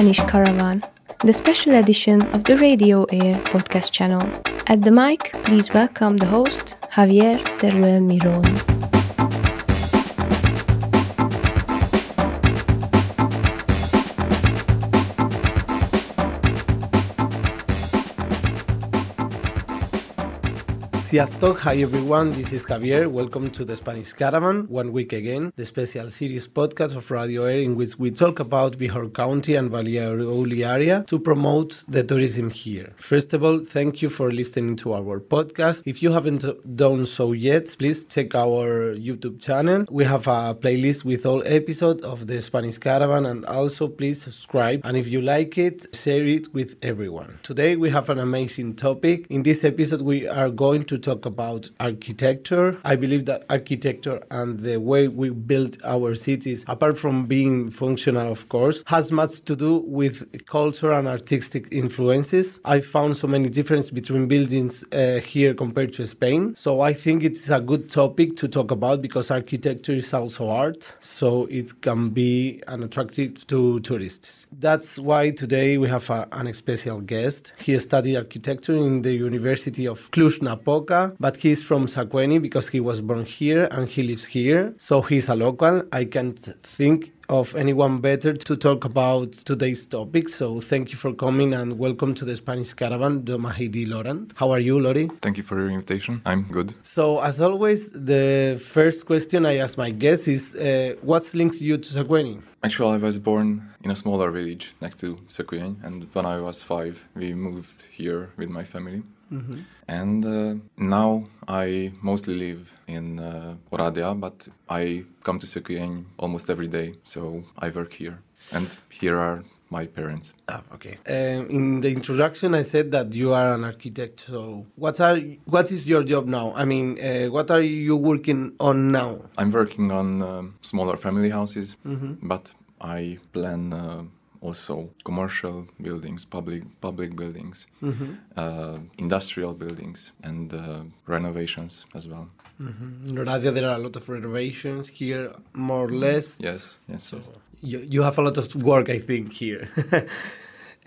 Spanish Caravan, the special edition of the Radio Air podcast channel. At the mic, please welcome the host, Javier Teruel Miron. Sziasztok! Hi everyone, this is Javier. Welcome to the Spanish Caravan, one week again, the special series podcast of Radio Air in which we talk about Bihor County and Valladolid area to promote the tourism here. First of all, thank you for listening to our podcast. If you haven't done so yet, please check our YouTube channel. We have a playlist with all episodes of the Spanish Caravan and also please subscribe and if you like it, share it with everyone. Today we have an amazing topic. In this episode we are going to talk about architecture. I believe that architecture and the way we build our cities, apart from being functional, of course, has much to do with culture and artistic influences. I found so many differences between buildings uh, here compared to Spain. So I think it's a good topic to talk about because architecture is also art. So it can be an attractive to tourists. That's why today we have a, an special guest. He studied architecture in the University of Cluj-Napoca but he's from Sacueni because he was born here and he lives here. So he's a local. I can't think of anyone better to talk about today's topic. So thank you for coming and welcome to the Spanish Caravan, Domahidi Lóránd. How are you, Lóri? Thank you for your invitation. I'm good. So as always, the first question I ask my guests is, uh, what links you to Sacueni? Actually, I was born in a smaller village next to Sacueni, and when I was five, we moved here with my family. Mm-hmm. And uh, now I mostly live in uh, Oradea, but I come to Sacueni almost every day, so I work here. And here are my parents. Ah, okay. Um, in the introduction, I said that you are an architect. So, what are what is your job now? I mean, uh, what are you working on now? I'm working on um, smaller family houses, mm-hmm. but I plan uh, also commercial buildings, public public buildings, mm-hmm. uh, industrial buildings, and uh, renovations as well. Mm-hmm. In Oradea, there are a lot of renovations here, more or less. Yes, yes. So yes. You, you have a lot of work, I think, here.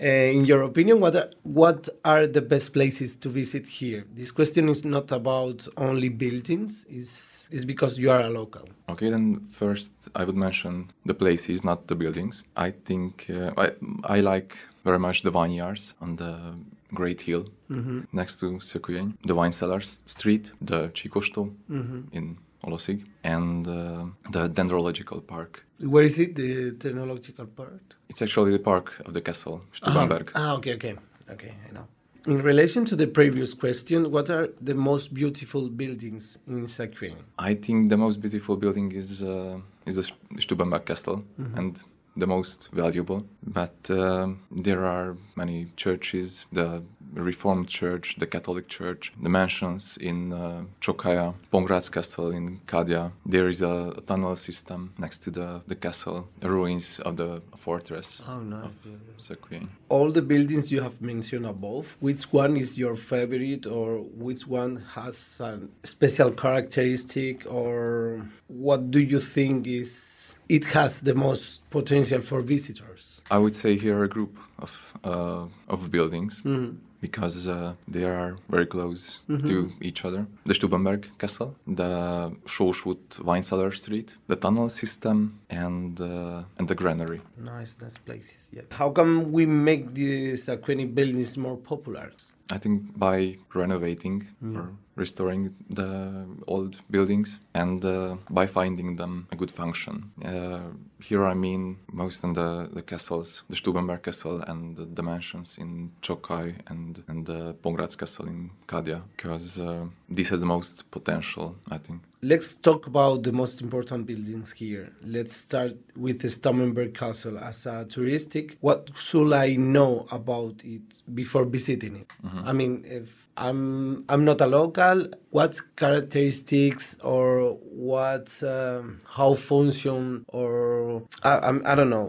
Uh, in your opinion, what are, what are the best places to visit here? This question is not about only buildings; is is because you are a local. Okay, then first I would mention the places, not the buildings. I think uh, I I like very much the vineyards on the Great Hill mm-hmm. next to Sacueni, the wine cellars street, the Csíkostó mm-hmm. in Olosig, and uh, the dendrological park. Where is it, the dendrological park? It's actually the park of the castle, Stubenberg. Ah, ah, okay, okay. Okay, I know. In relation to the previous question, what are the most beautiful buildings in Sacueni? I think the most beautiful building is uh, is the Stubenberg Castle, mm-hmm. and the most valuable. But uh, there are many churches, the Reformed Church, the Catholic Church, the mansions in uh, Csokaj, Pongrácz Castle in Kadia. There is a, a, tunnel system next to the, the castle, the ruins of the fortress oh, nice. of yeah, All the buildings you have mentioned above, which one is your favorite or which one has a special characteristic or what do you think is it has the most potential for visitors? I would say here a group of uh, of buildings. Mm-hmm because uh, they are very close mm-hmm. to each other. The Stubenberg Castle, the Sósút Wine Cellar Street, the tunnel system, and uh, and the granary. Nice, nice places. Yeah. How can we make these aquatic buildings more popular? I think by renovating mm. or restoring the old buildings and uh, by finding them a good function. Uh, here I mean most of the, the castles, the Stubenberg Castle and the, the mansions in Csokaj and, and the Pongrácz Castle in Kadia, because uh, this has the most potential, I think. Let's talk about the most important buildings here. Let's start with the Stubenberg Castle. As a touristic, what should I know about it before visiting it? Mm-hmm. I mean, if I'm I'm not a local. What characteristics or what um, how function or I, I'm, I don't know.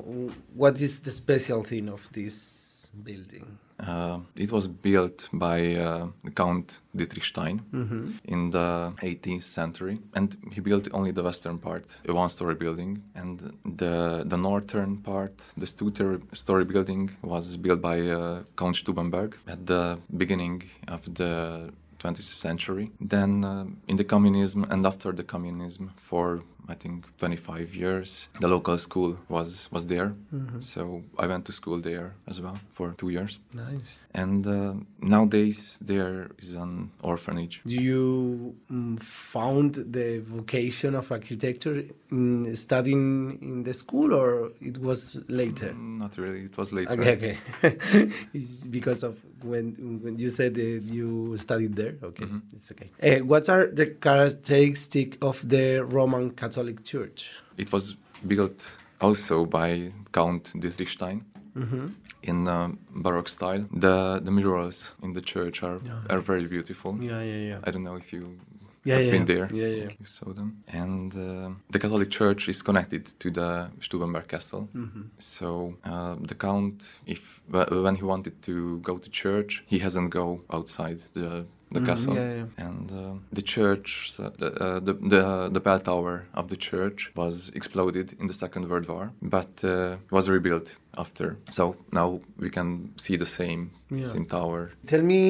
What is the special thing of this building? Uh, it was built by uh, Count Dietrichstein in the 18th century, and he built only the western part, a one-story building, and the the northern part, the two-story building, was built by uh, Count Stubenberg. At the beginning of the 20th century. Then, uh, in the communism and after the communism, for I think 25 years, the local school was was there. So I went to school there as well for two years. Nice. And uh, nowadays there is an orphanage. Do you found the vocation of architecture in studying in the school, or it was later? Not really. It was later. Okay, okay. it's because of when when you said that you studied there. Okay, it's okay. Uh, what are the characteristics of the Roman Catholic Church? It was built also by Count Dietrichstein in uh, Baroque style. The the murals in the church are are very beautiful. Yeah, yeah, yeah. I don't know if you Yeah, have yeah, been there. yeah, yeah. You saw them. And uh, the Catholic Church is connected to the Stubenberg Castle. Mm-hmm. So uh, the count, if when he wanted to go to church, he hasn't go outside the the castle. Mm-hmm. yeah, yeah. And uh, the church, so the, uh, the the the bell tower of the church was exploded in the Second World War, but uh, was rebuilt after. So now we can see the same Yeah. same tower Tell me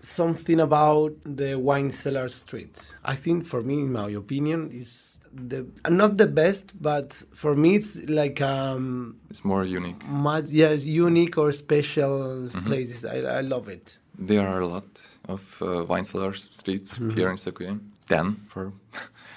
something about the wine cellar streets. I think for me, in my opinion, is the not the best, but for me it's like um It's more unique. much yes unique or special places. I, I love it. There are a lot of uh, wine cellar streets here in Sacueni. Ten for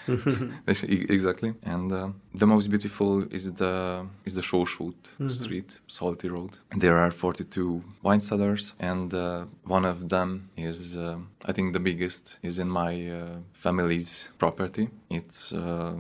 exactly. And uh, the most beautiful is the is the Sósút Street, Salty Road. There are 42 wine cellars, and uh, one of them is, uh, I think, the biggest is in my uh, family's property. It's uh,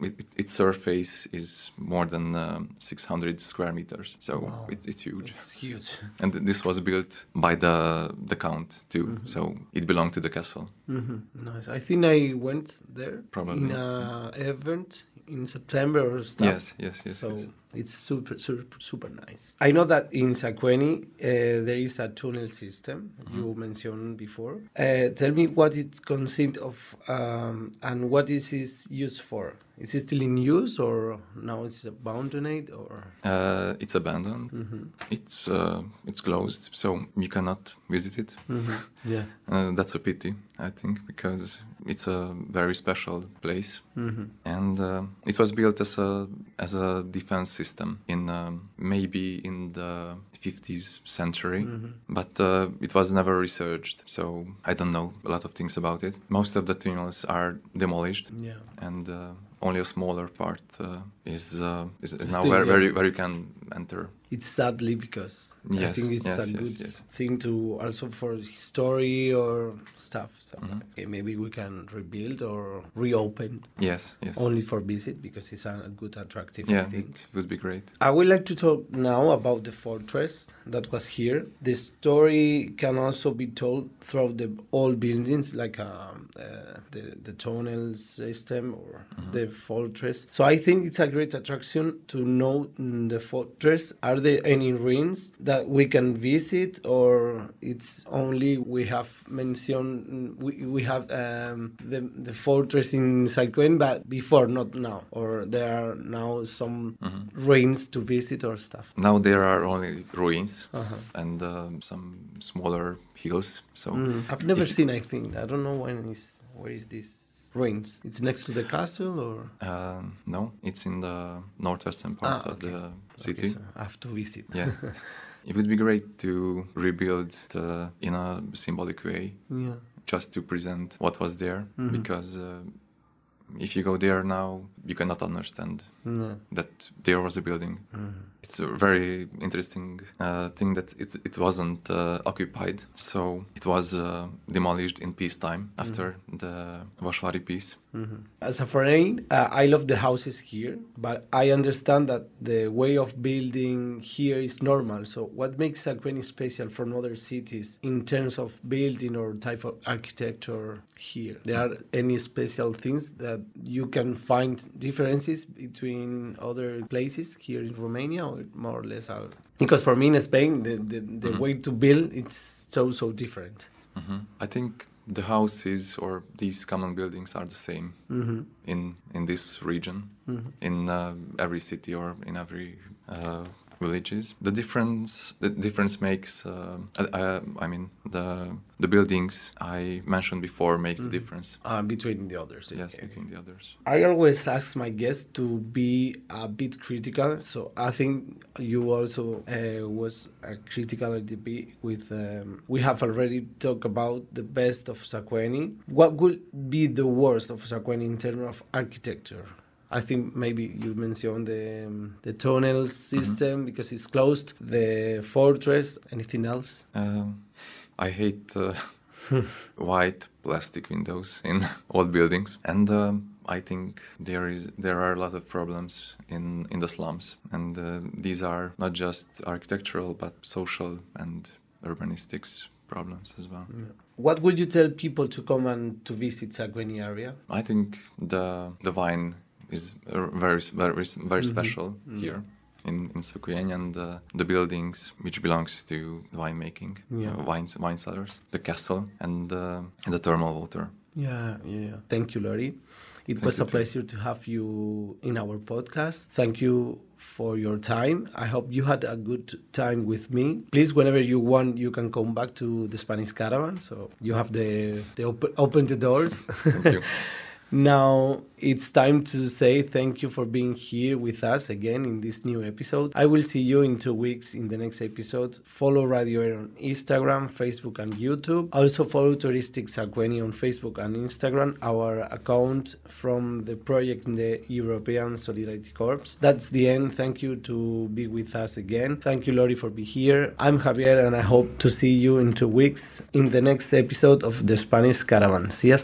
it, it, its surface is more than um, 600 square meters, so it's it's huge It's huge. and this was built by the the count too so it belonged to the castle hmm Nice. I think I went there Probably. in a event in September or stuff. yes yes yes, so yes. it's super, super, super nice. I know that in Sacueni uh, there is a tunnel system you mentioned before. Uh, tell me what it consists of um, and what is it used for. Is it still in use or now it's abandoned or? Uh, it's abandoned. Mm-hmm. it's uh, it's closed so you cannot visit it. Yeah. uh, that's a pity i think because it's a very special place. And uh, it was built as a as a defense system in um, maybe in the 50s century. But uh, it was never researched so i don't know a lot of things about it. Most of the tunnels are demolished. Yeah. and uh, only a smaller part uh, is, uh, is is now Still, where, yeah. where, you, where you can enter It's sadly because I think it's yes, a yes, good yes. thing to also for history or stuff. So Mm-hmm. okay, maybe we can rebuild or reopen yes yes only for visit because it's a good attractive. yeah it would be great I would like to talk now about the fortress that was here. The story can also be told throughout the old buildings, like um, uh, the the tunnel system or the fortress. So I think it's a great attraction to know mm, the fortress. Are there any ruins that we can visit, or it's only we have mentioned mm, we, we have um, the the fortress in Sacueni, but before, not now, or there are now some ruins to visit or stuff. now there are only ruins Uh-huh. and um, some smaller hills so I've never seen. I think I don't know when is where is this ruins. It's next to the castle or um, no it's in the northwestern part Ah, of the city Okay, so I have to visit. yeah it would be great to rebuild the, in a symbolic way yeah. just to present what was there Mm-hmm. because uh, if you go there now you cannot understand No. that there was a building Mm-hmm. It's a very interesting uh, thing that it, it wasn't uh, occupied so it was uh, demolished in peacetime after the Vasvári peace As a foreign, uh, I love the houses here, but I understand that the way of building here is normal. So, what makes Sacueni special from other cities in terms of building or type of architecture here? There are any special things that you can find differences between other places here in Romania, or it more or less. I'll, because for me in Spain, the the, the Mhm. way to build it's so so different. hmm I think the houses or these common buildings are the same hmm in in this region, Mhm. in uh, every city or in every uh, villages. The difference the difference makes. Uh, I, I, I mean the the buildings I mentioned before makes Mhm. the difference. Uh, between the others. Yes, okay. between the others. I always ask my guests to be a bit critical, so I think you also uh, was a critical at the bit with. Um, we have already talked about the best of Sacueni. What would be the worst of Sacueni in terms of architecture? I think maybe you mentioned the um, the tunnel system because it's closed, the fortress. Anything else? Um, I hate uh, white plastic windows in old buildings, and um, I think there is there are a lot of problems in in the slums, and uh, these are not just architectural but social and urbanistics problems as well. What would you tell people to come and to visit Sacueni area? I think the the wine is very very very Mhm. special Mm. here. In, in Sacueni and uh, the buildings which belongs to winemaking, Yeah. uh, wines, wine cellars, the castle and, uh, and the thermal water. Yeah, yeah. yeah. Thank you, Lóri. It Thank was a too. pleasure to have you in our podcast. Thank you for your time. I hope you had a good time with me. Please, whenever you want, you can come back to the Spanish Caravan. So you have the, the open, open the doors. Thank you. Now it's time to say thank you for being here with us again in this new episode. I will see you in two weeks in the next episode. Follow Radio Air on Instagram, Facebook, and YouTube. Also follow Touristic Sacueni on Facebook and Instagram, our account from the project in the European Solidarity Corps. That's the end. Thank you to be with us again. Thank you, Lóri, for being here. I'm Javier, and I hope to see you in two weeks in the next episode of the Spanish Caravan. See you,